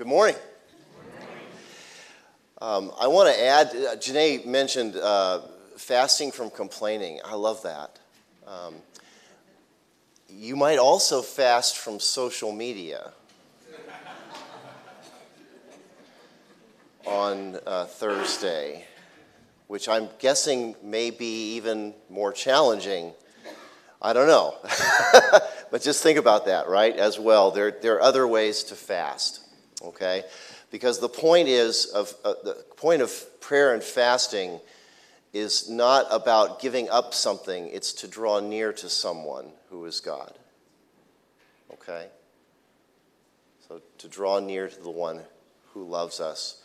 Good morning. Um, I want to add, uh, Janae mentioned uh, fasting from complaining. I love that. Um, you might also fast from social media on uh, Thursday, which I'm guessing may be even more challenging. I don't know. but just think about that, right, as well. There, there are other ways to fast, okay? Because the point is of uh, the point of prayer and fasting is not about giving up something, it's to draw near to someone who is God. Okay? So to draw near to the one who loves us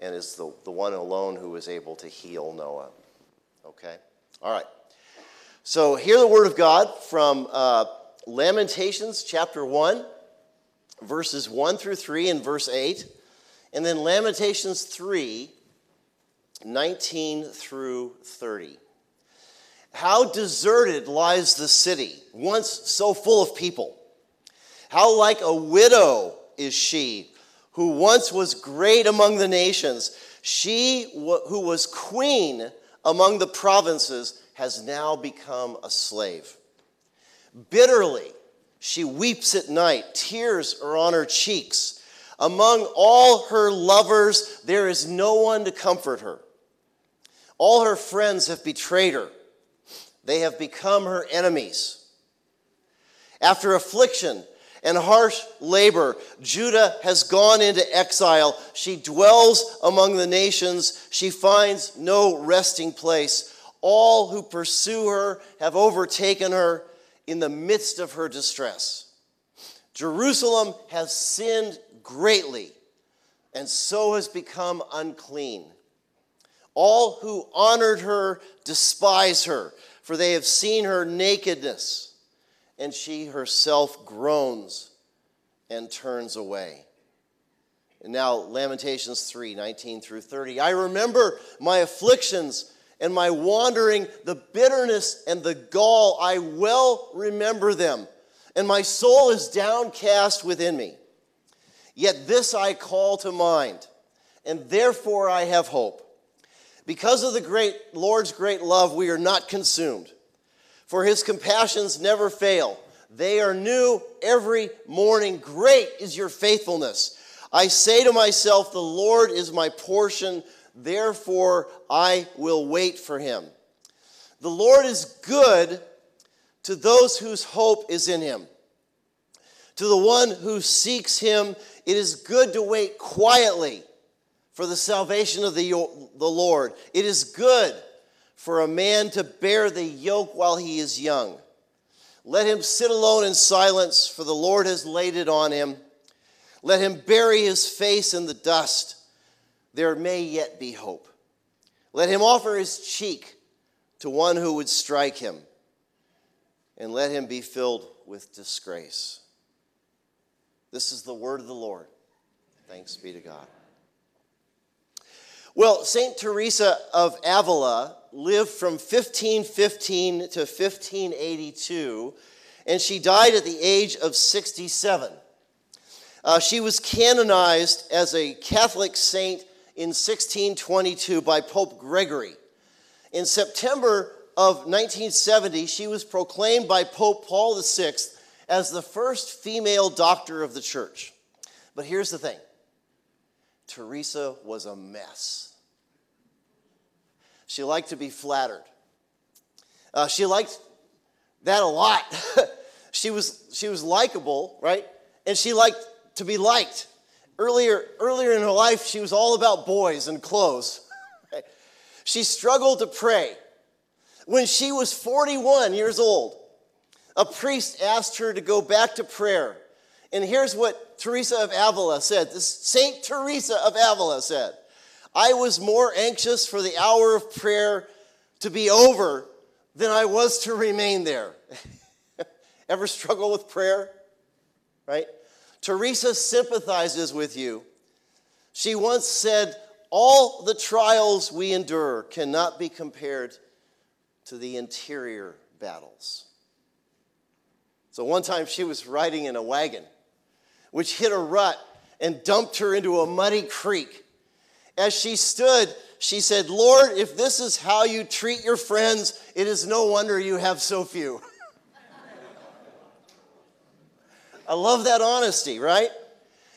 and is the, the one alone who is able to heal Noah. Okay? All right. So hear the word of God from uh, Lamentations chapter 1, verses 1 through 3 and verse 8, and then Lamentations 3, 19 through 30. How deserted lies the city, once so full of people. How like a widow is she, who once was great among the nations. She who was queen among the provinces has now become a slave. Bitterly, she weeps at night, tears are on her cheeks. Among all her lovers, there is no one to comfort her. All her friends have betrayed her, they have become her enemies. After affliction and harsh labor, Judah has gone into exile. She dwells among the nations. She finds no resting place. All who pursue her have overtaken her in the midst of her distress. Jerusalem has sinned greatly and so has become unclean. All who honored her despise her, for they have seen her nakedness, and she herself groans and turns away. And now, Lamentations 3 19 through 30. I remember my afflictions and my wandering, the bitterness and the gall. I well remember them, and my soul is downcast within me. Yet this I call to mind, and therefore I have hope. Because of the great Lord's great love, we are not consumed. For his compassions never fail. They are new every morning. Great is your faithfulness. I say to myself, The Lord is my portion, therefore I will wait for him. The Lord is good to those whose hope is in him. To the one who seeks him, it is good to wait quietly for the salvation of the, the Lord. It is good for a man to bear the yoke while he is young. Let him sit alone in silence, for the Lord has laid it on him. Let him bury his face in the dust. There may yet be hope. Let him offer his cheek to one who would strike him, and let him be filled with disgrace. This is the word of the Lord. Thanks be to God. Well, St. Teresa of Avila lived from 1515 to 1582, and she died at the age of 67. Uh, she was canonized as a Catholic saint in 1622 by Pope Gregory. In September of 1970, she was proclaimed by Pope Paul VI as the first female doctor of the church. But here's the thing Teresa was a mess. She liked to be flattered. Uh, she liked that a lot. she was, she was likable, right? And she liked to be liked. Earlier, earlier in her life, she was all about boys and clothes. She struggled to pray. When she was 41 years old, a priest asked her to go back to prayer. And here's what Teresa of Avila said. This Saint Teresa of Avila said, I was more anxious for the hour of prayer to be over than I was to remain there. Ever struggle with prayer? Right? Teresa sympathizes with you. She once said, All the trials we endure cannot be compared to the interior battles. So one time she was riding in a wagon, which hit a rut and dumped her into a muddy creek. As she stood, she said, Lord, if this is how you treat your friends, it is no wonder you have so few. I love that honesty, right?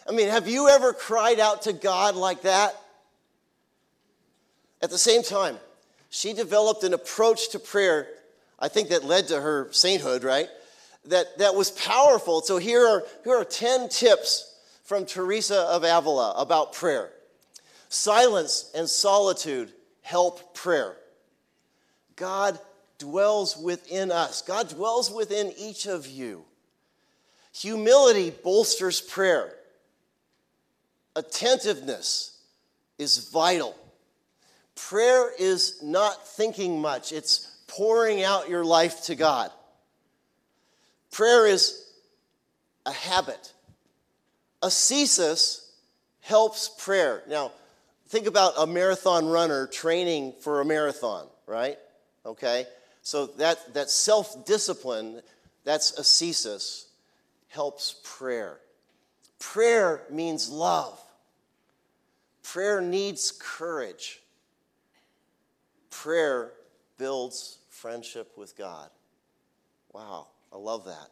I mean, have you ever cried out to God like that? At the same time, she developed an approach to prayer, I think that led to her sainthood, right? That, that was powerful. So here are, here are 10 tips from Teresa of Avila about prayer. Silence and solitude help prayer. God dwells within us, God dwells within each of you. Humility bolsters prayer. Attentiveness is vital. Prayer is not thinking much, it's pouring out your life to God. Prayer is a habit. Ascesis helps prayer. Now, think about a marathon runner training for a marathon, right? Okay? So that, that self discipline, that's ascesis, helps prayer. Prayer means love. Prayer needs courage. Prayer builds friendship with God. Wow, I love that.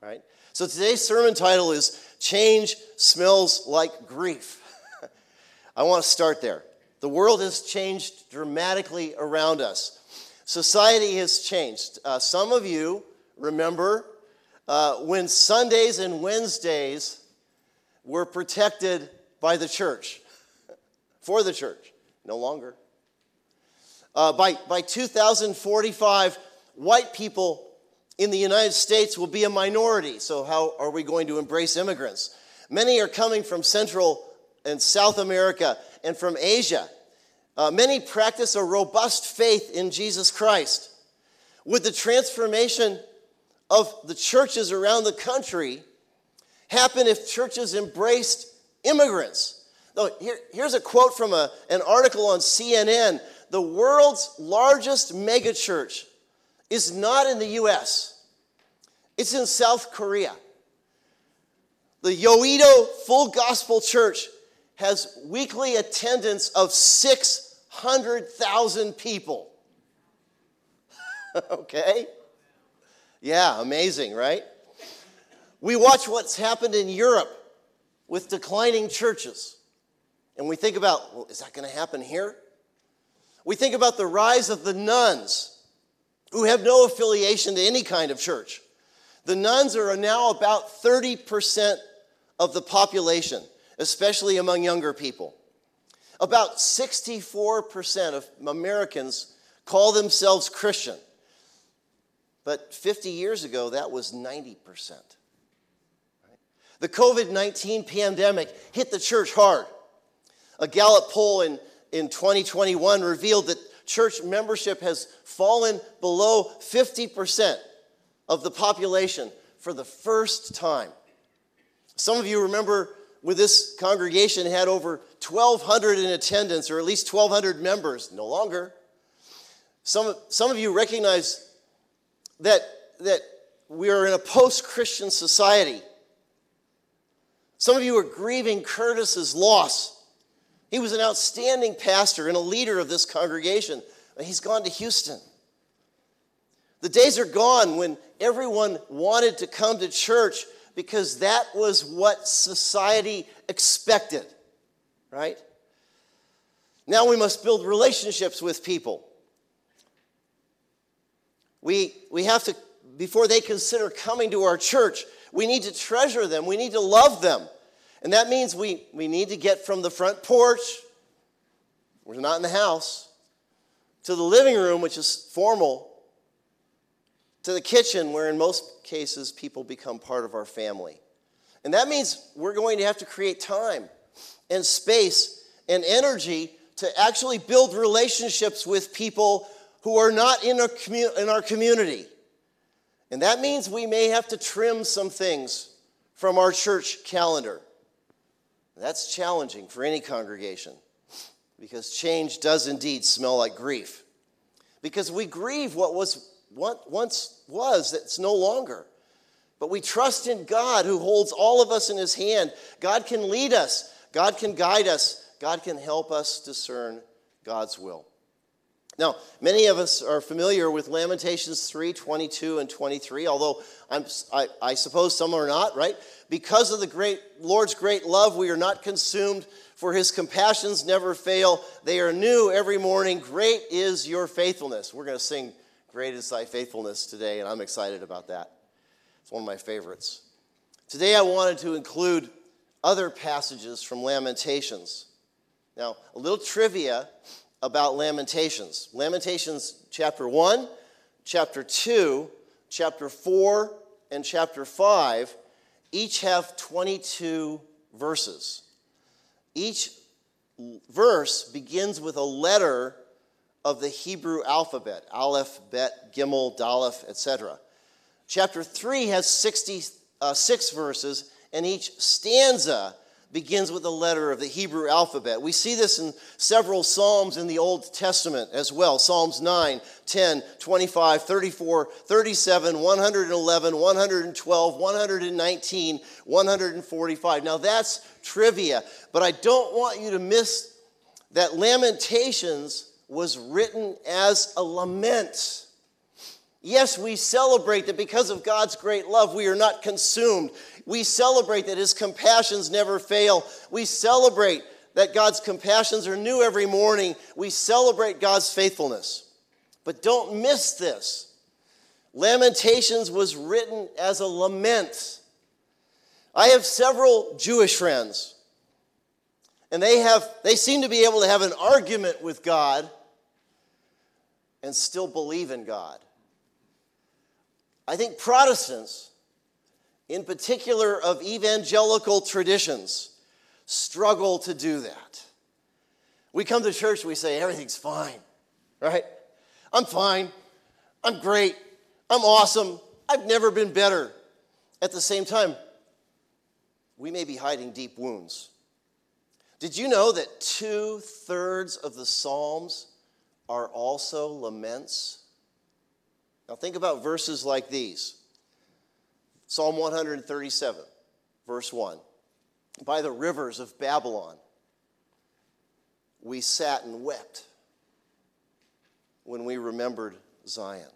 Right? So today's sermon title is Change Smells Like Grief. I want to start there. The world has changed dramatically around us. Society has changed. Uh, some of you remember uh, when Sundays and Wednesdays were protected by the church, for the church. No longer. Uh, by, by 2045, white people in the United States will be a minority. So, how are we going to embrace immigrants? Many are coming from Central and South America and from Asia. Uh, many practice a robust faith in Jesus Christ. With the transformation of the churches around the country happen if churches embraced immigrants. Now, here, here's a quote from a, an article on CNN. The world's largest megachurch is not in the US, it's in South Korea. The Yoido Full Gospel Church has weekly attendance of 600,000 people. okay? Yeah, amazing, right? We watch what's happened in Europe with declining churches. And we think about, well, is that going to happen here? We think about the rise of the nones who have no affiliation to any kind of church. The nones are now about 30% of the population, especially among younger people. About 64% of Americans call themselves Christian. But 50 years ago, that was 90%. The COVID 19 pandemic hit the church hard. A Gallup poll in, in 2021 revealed that church membership has fallen below 50% of the population for the first time. Some of you remember when this congregation had over 1,200 in attendance, or at least 1,200 members, no longer. Some, some of you recognize that, that we are in a post Christian society. Some of you are grieving Curtis's loss. He was an outstanding pastor and a leader of this congregation. He's gone to Houston. The days are gone when everyone wanted to come to church because that was what society expected, right? Now we must build relationships with people. We, we have to, before they consider coming to our church, we need to treasure them. We need to love them. And that means we, we need to get from the front porch, we're not in the house, to the living room, which is formal, to the kitchen, where in most cases people become part of our family. And that means we're going to have to create time and space and energy to actually build relationships with people who are not in our, commu- in our community. And that means we may have to trim some things from our church calendar. That's challenging for any congregation because change does indeed smell like grief. Because we grieve what was what once was that's no longer. But we trust in God who holds all of us in his hand. God can lead us, God can guide us, God can help us discern God's will. Now, many of us are familiar with Lamentations 3 22 and 23, although I, I suppose some are not, right? Because of the great Lord's great love, we are not consumed, for his compassions never fail. They are new every morning. Great is your faithfulness. We're going to sing Great is thy faithfulness today, and I'm excited about that. It's one of my favorites. Today, I wanted to include other passages from Lamentations. Now, a little trivia about Lamentations. Lamentations chapter 1, chapter 2, chapter 4, and chapter 5 each have 22 verses. Each verse begins with a letter of the Hebrew alphabet Aleph, Bet, Gimel, Daleth, etc. Chapter 3 has 66 uh, verses, and each stanza begins with a letter of the Hebrew alphabet. We see this in several Psalms in the Old Testament as well Psalms 9, 10, 25, 34, 37, 111, 112, 119, 145. Now that's trivia, but I don't want you to miss that Lamentations was written as a lament. Yes, we celebrate that because of God's great love, we are not consumed. We celebrate that His compassions never fail. We celebrate that God's compassions are new every morning. We celebrate God's faithfulness. But don't miss this. Lamentations was written as a lament. I have several Jewish friends, and they, have, they seem to be able to have an argument with God and still believe in God. I think Protestants, in particular of evangelical traditions, struggle to do that. We come to church, we say, everything's fine, right? I'm fine. I'm great. I'm awesome. I've never been better. At the same time, we may be hiding deep wounds. Did you know that two thirds of the Psalms are also laments? Now, think about verses like these Psalm 137, verse 1. By the rivers of Babylon, we sat and wept when we remembered Zion.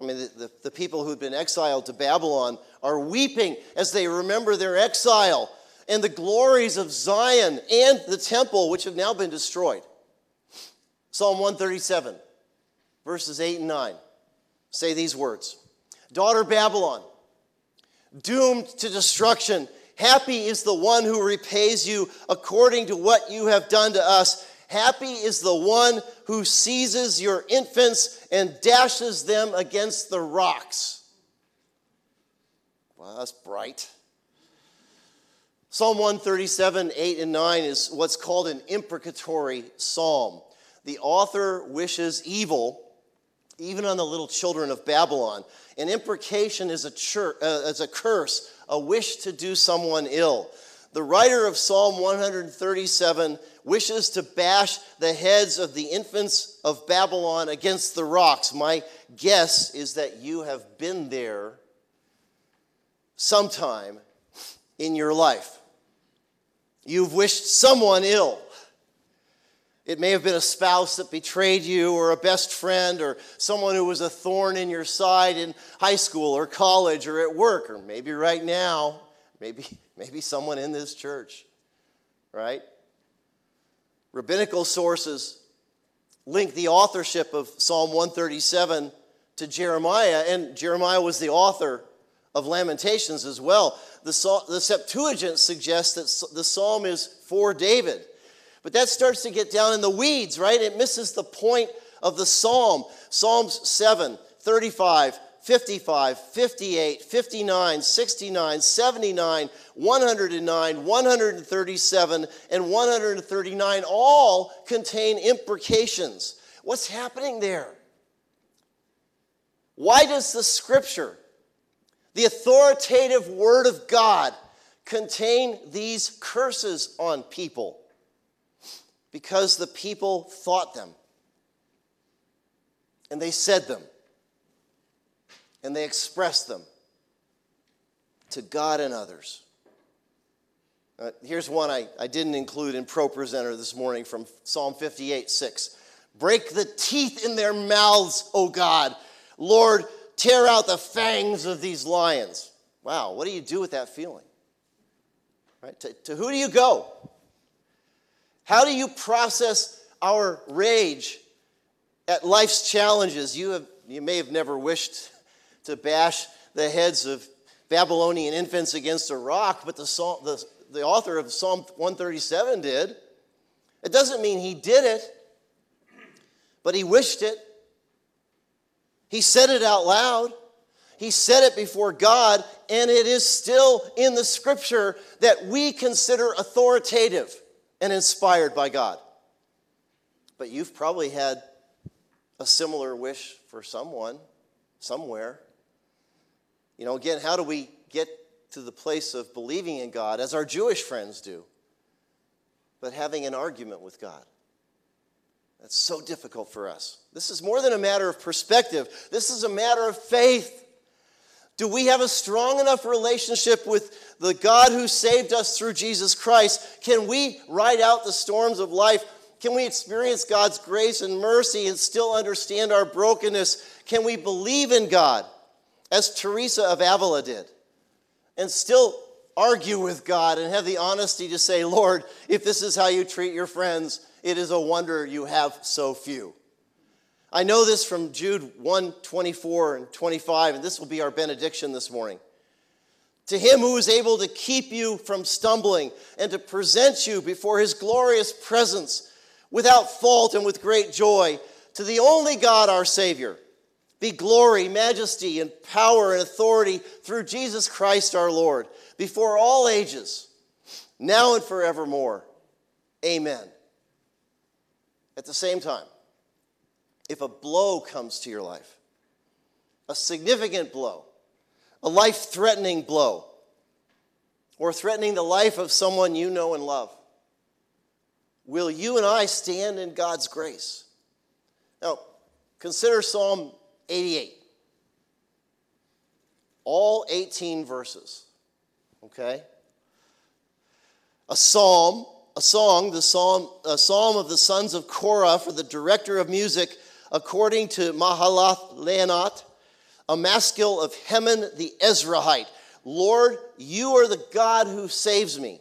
I mean, the, the, the, people who'd been exiled to Babylon are weeping as they remember their exile and the glories of Zion and the temple, which have now been destroyed. Psalm 137, verses 8 and 9 say these words Daughter Babylon, doomed to destruction, happy is the one who repays you according to what you have done to us. Happy is the one who seizes your infants and dashes them against the rocks. Well, that's bright. Psalm 137, 8 and 9 is what's called an imprecatory psalm. The author wishes evil even on the little children of Babylon. An imprecation is a, uh, is a curse, a wish to do someone ill. The writer of Psalm 137 wishes to bash the heads of the infants of Babylon against the rocks. My guess is that you have been there sometime in your life. You've wished someone ill. It may have been a spouse that betrayed you, or a best friend, or someone who was a thorn in your side in high school or college or at work, or maybe right now, maybe, maybe someone in this church, right? Rabbinical sources link the authorship of Psalm 137 to Jeremiah, and Jeremiah was the author of Lamentations as well. The, the Septuagint suggests that the psalm is for David. But that starts to get down in the weeds, right? It misses the point of the psalm. Psalms 7, 35, 55, 58, 59, 69, 79, 109, 137, and 139 all contain imprecations. What's happening there? Why does the scripture, the authoritative word of God, contain these curses on people? Because the people thought them and they said them and they expressed them to God and others. Uh, here's one I, I didn't include in ProPresenter this morning from Psalm 58 6. Break the teeth in their mouths, O God. Lord, tear out the fangs of these lions. Wow, what do you do with that feeling? Right? To, to who do you go? How do you process our rage at life's challenges? You, have, you may have never wished to bash the heads of Babylonian infants against a rock, but the, the, the author of Psalm 137 did. It doesn't mean he did it, but he wished it. He said it out loud. He said it before God, and it is still in the scripture that we consider authoritative and inspired by God. But you've probably had a similar wish for someone, somewhere. You know, again, how do we get to the place of believing in God as our Jewish friends do, but having an argument with God? That's so difficult for us. This is more than a matter of perspective, this is a matter of faith. Do we have a strong enough relationship with the God who saved us through Jesus Christ? Can we ride out the storms of life? Can we experience God's grace and mercy and still understand our brokenness? Can we believe in God as Teresa of Avila did and still argue with God and have the honesty to say, Lord, if this is how you treat your friends, it is a wonder you have so few. I know this from Jude 1 24 and 25, and this will be our benediction this morning. To him who is able to keep you from stumbling and to present you before his glorious presence without fault and with great joy, to the only God our Savior, be glory, majesty, and power and authority through Jesus Christ our Lord, before all ages, now and forevermore. Amen. At the same time, if a blow comes to your life, a significant blow, a life threatening blow, or threatening the life of someone you know and love, will you and I stand in God's grace? Now, consider Psalm 88. All 18 verses, okay? A psalm, a song, the psalm, a psalm of the sons of Korah for the director of music according to Mahalath Leannoth, a maskil of Heman the Ezrahite. Lord, you are the God who saves me.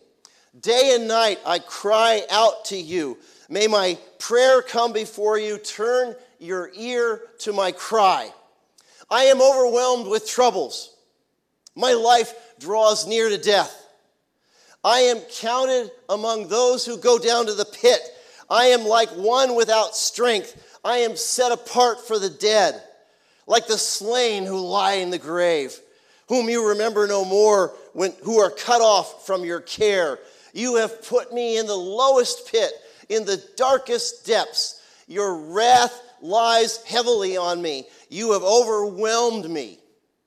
Day and night I cry out to you. May my prayer come before you. Turn your ear to my cry. I am overwhelmed with troubles. My life draws near to death. I am counted among those who go down to the pit. I am like one without strength. I am set apart for the dead, like the slain who lie in the grave, whom you remember no more, when, who are cut off from your care. You have put me in the lowest pit, in the darkest depths. Your wrath lies heavily on me. You have overwhelmed me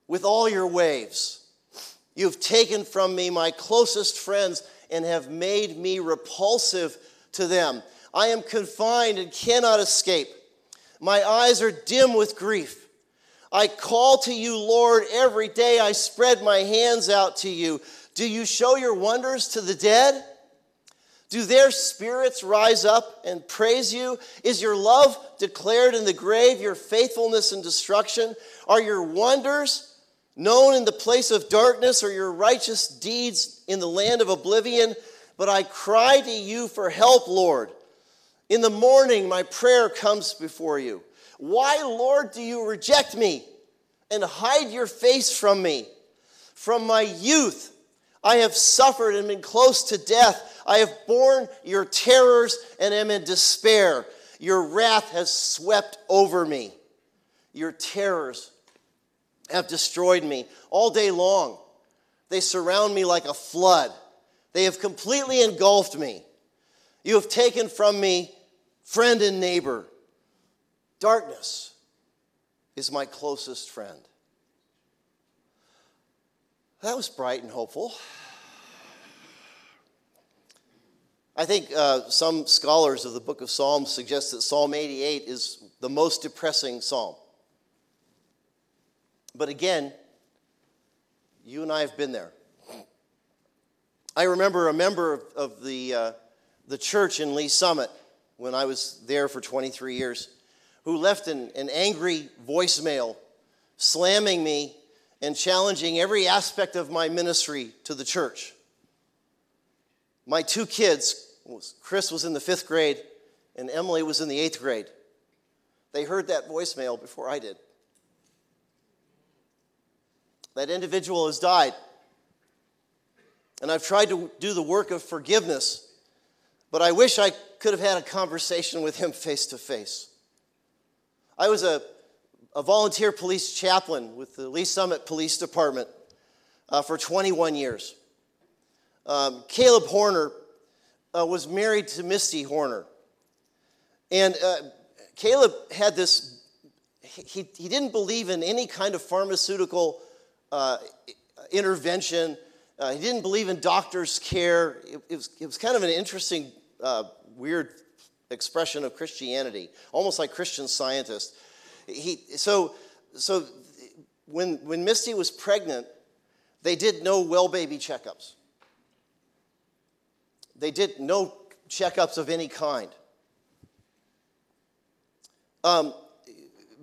with all your waves. You have taken from me my closest friends and have made me repulsive to them. I am confined and cannot escape. My eyes are dim with grief. I call to you, Lord, every day. I spread my hands out to you. Do you show your wonders to the dead? Do their spirits rise up and praise you? Is your love declared in the grave, your faithfulness in destruction? Are your wonders known in the place of darkness, or your righteous deeds in the land of oblivion? But I cry to you for help, Lord. In the morning, my prayer comes before you. Why, Lord, do you reject me and hide your face from me? From my youth, I have suffered and been close to death. I have borne your terrors and am in despair. Your wrath has swept over me. Your terrors have destroyed me all day long. They surround me like a flood. They have completely engulfed me. You have taken from me friend and neighbor. Darkness is my closest friend. That was bright and hopeful. I think uh, some scholars of the book of Psalms suggest that Psalm 88 is the most depressing psalm. But again, you and I have been there. I remember a member of, of the, uh, the church in Lee's Summit when I was there for 23 years who left an, an angry voicemail slamming me and challenging every aspect of my ministry to the church. My two kids, Chris was in the fifth grade and Emily was in the eighth grade. They heard that voicemail before I did. That individual has died. And I've tried to do the work of forgiveness, but I wish I could have had a conversation with him face to face. I was a, a volunteer police chaplain with the Lee's Summit Police Department uh, for 21 years. Um, Caleb Horner uh, was married to Misty Horner. And uh, Caleb had this, he, he didn't believe in any kind of pharmaceutical uh, intervention uh, he didn't believe in doctor's care. It, it, was, it was kind of an interesting, uh, weird expression of Christianity, almost like Christian scientist. He, so, so when, when Misty was pregnant, they did no well baby checkups. They did no checkups of any kind. Um,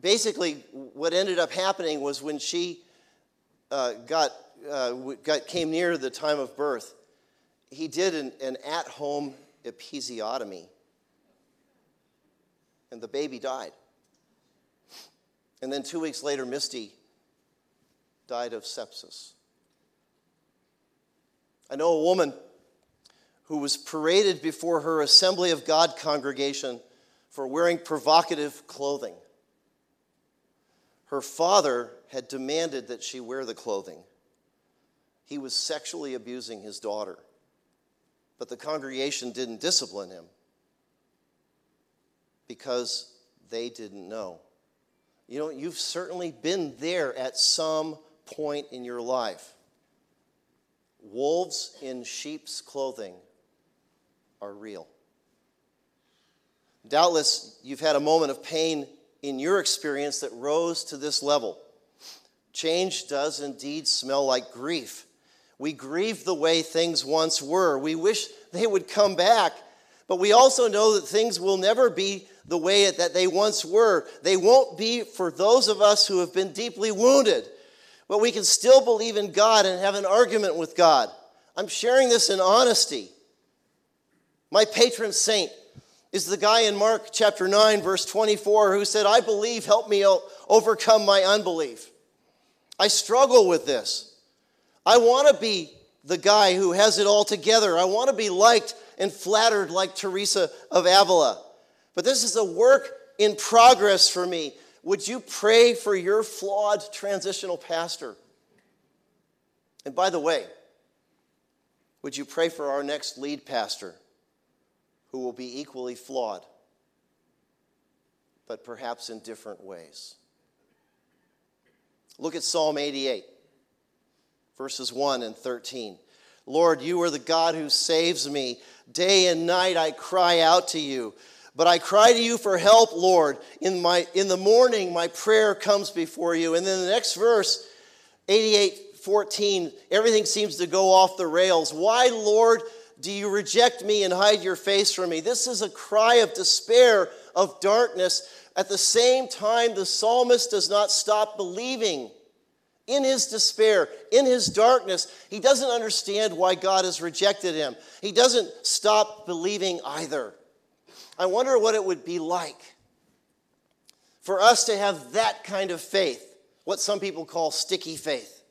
basically, what ended up happening was when she uh, got uh, got, came near the time of birth, he did an, an at home episiotomy, and the baby died. And then two weeks later, Misty died of sepsis. I know a woman who was paraded before her Assembly of God congregation for wearing provocative clothing. Her father had demanded that she wear the clothing he was sexually abusing his daughter. But the congregation didn't discipline him because they didn't know. You know, you've certainly been there at some point in your life. Wolves in sheep's clothing are real. Doubtless, you've had a moment of pain in your experience that rose to this level. Change does indeed smell like grief. We grieve the way things once were. We wish they would come back. But we also know that things will never be the way that they once were. They won't be for those of us who have been deeply wounded. But we can still believe in God and have an argument with God. I'm sharing this in honesty. My patron saint is the guy in Mark chapter 9, verse 24, who said, I believe, help me overcome my unbelief. I struggle with this. I want to be the guy who has it all together. I want to be liked and flattered like Teresa of Avila. But this is a work in progress for me. Would you pray for your flawed transitional pastor? And by the way, would you pray for our next lead pastor who will be equally flawed, but perhaps in different ways? Look at Psalm 88 verses 1 and 13. Lord, you are the God who saves me. Day and night I cry out to you. But I cry to you for help, Lord. In, my, in the morning, my prayer comes before you. And then the next verse, 88 14, everything seems to go off the rails. Why, Lord, do you reject me and hide your face from me? This is a cry of despair, of darkness. At the same time, the psalmist does not stop believing in his despair, in his darkness, he doesn't understand why God has rejected him. He doesn't stop believing either. I wonder what it would be like for us to have that kind of faith, what some people call sticky faith.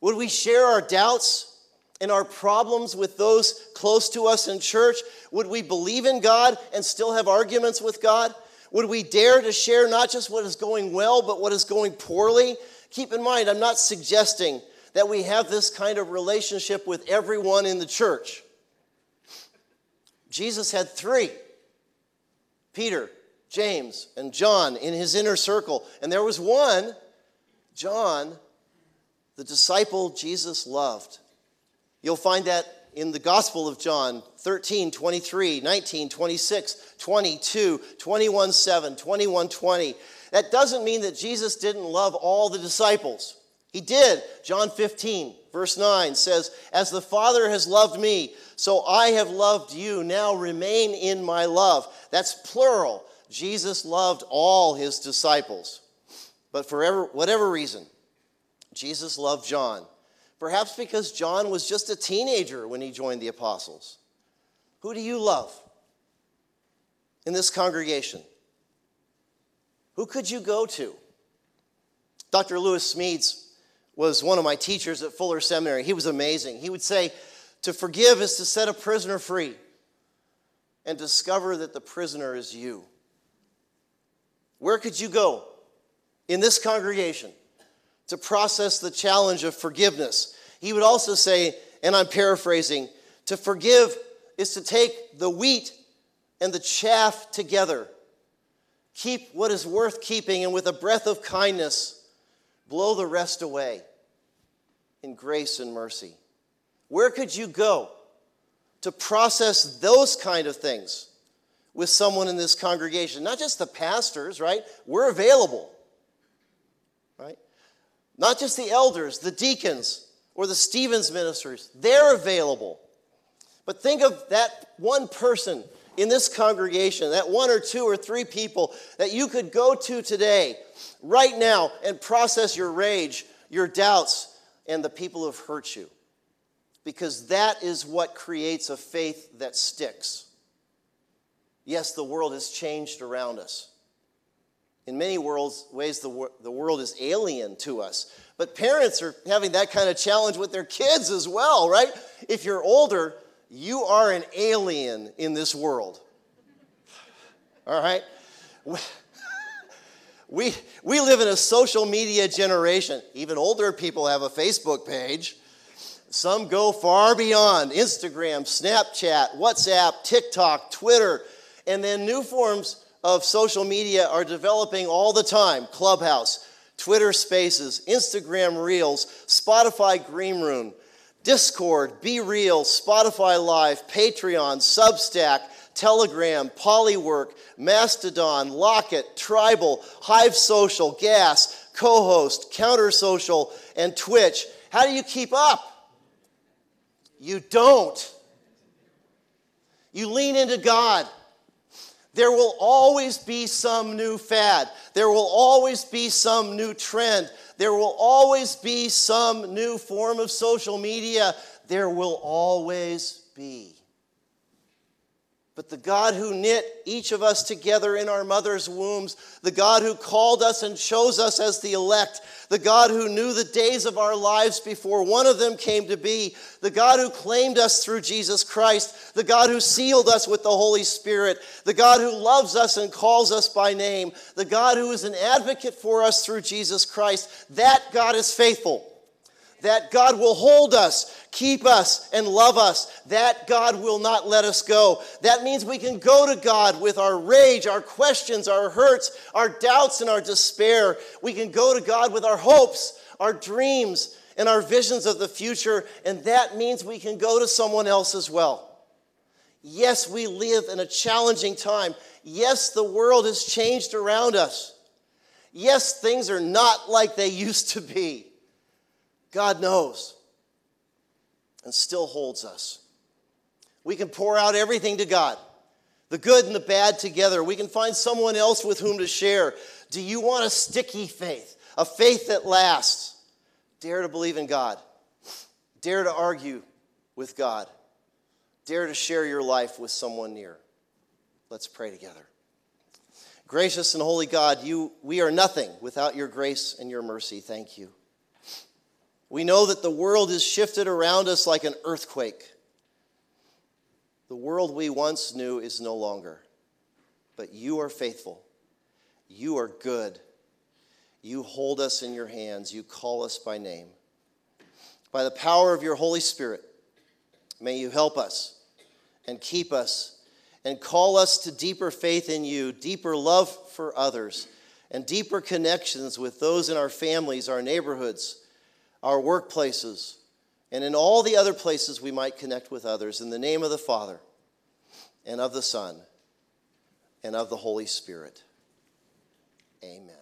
Would we share our doubts and our problems with those close to us in church? Would we believe in God and still have arguments with God? Would we dare to share not just what is going well, but what is going poorly? Keep in mind, I'm not suggesting that we have this kind of relationship with everyone in the church. Jesus had three Peter, James, and John in his inner circle. And there was one, John, the disciple Jesus loved. You'll find that in the Gospel of John 13, 23, 19, 26, 22, 21, 7, 21, 20. That doesn't mean that Jesus didn't love all the disciples. He did. John 15, verse 9 says, As the Father has loved me, so I have loved you. Now remain in my love. That's plural. Jesus loved all his disciples. But for whatever reason, Jesus loved John. Perhaps because John was just a teenager when he joined the apostles. Who do you love in this congregation? Who could you go to? Dr. Lewis Smedes was one of my teachers at Fuller Seminary. He was amazing. He would say, To forgive is to set a prisoner free and discover that the prisoner is you. Where could you go in this congregation to process the challenge of forgiveness? He would also say, and I'm paraphrasing, to forgive is to take the wheat and the chaff together. Keep what is worth keeping, and with a breath of kindness, blow the rest away in grace and mercy. Where could you go to process those kind of things with someone in this congregation? Not just the pastors, right? We're available, right? Not just the elders, the deacons, or the Stevens ministers, they're available. But think of that one person in this congregation, that one or two or three people that you could go to today, right now, and process your rage, your doubts, and the people who have hurt you. Because that is what creates a faith that sticks. Yes, the world has changed around us. In many worlds, ways, the, the world is alien to us. But parents are having that kind of challenge with their kids as well, right? If you're older, you are an alien in this world. All right? We, we live in a social media generation. Even older people have a Facebook page. Some go far beyond Instagram, Snapchat, WhatsApp, TikTok, Twitter, and then new forms of social media are developing all the time Clubhouse, Twitter Spaces, Instagram Reels, Spotify Green Room, Discord, BeReal, Spotify Live, Patreon, Substack, Telegram, Polywork, Mastodon, Locket, Tribel, Hive Social, Gas, Co-host, CounterSocial, and Twitch. How do you keep up? You don't. You lean into God. There will always be some new fad. There will always be some new trend. There will always be some new form of social media. There will always be. But the God who knit each of us together in our mother's wombs, the God who called us and chose us as the elect, the God who knew the days of our lives before one of them came to be, the God who claimed us through Jesus Christ, the God who sealed us with the Holy Spirit, the God who loves us and calls us by name, the God who is an advocate for us through Jesus Christ, that God is faithful that God will hold us, keep us, and love us. That God will not let us go. That means we can go to God with our rage, our questions, our hurts, our doubts, and our despair. We can go to God with our hopes, our dreams, and our visions of the future. And that means we can go to someone else as well. Yes, we live in a challenging time. Yes, the world has changed around us. Yes, things are not like they used to be. God knows and still holds us. We can pour out everything to God, the good and the bad together. We can find someone else with whom to share. Do you want a sticky faith, a faith that lasts? Dare to believe in God, dare to argue with God, dare to share your life with someone near. Let's pray together. Gracious and holy God, you, we are nothing without your grace and your mercy. Thank you. We know that the world is shifted around us like an earthquake. The world we once knew is no longer. But you are faithful. You are good. You hold us in your hands. You call us by name. By the power of your Holy Spirit, may you help us and keep us and call us to deeper faith in you, deeper love for others, and deeper connections with those in our families, our neighborhoods our workplaces, and in all the other places we might connect with others. In the name of the Father, and of the Son, and of the Holy Spirit. Amen.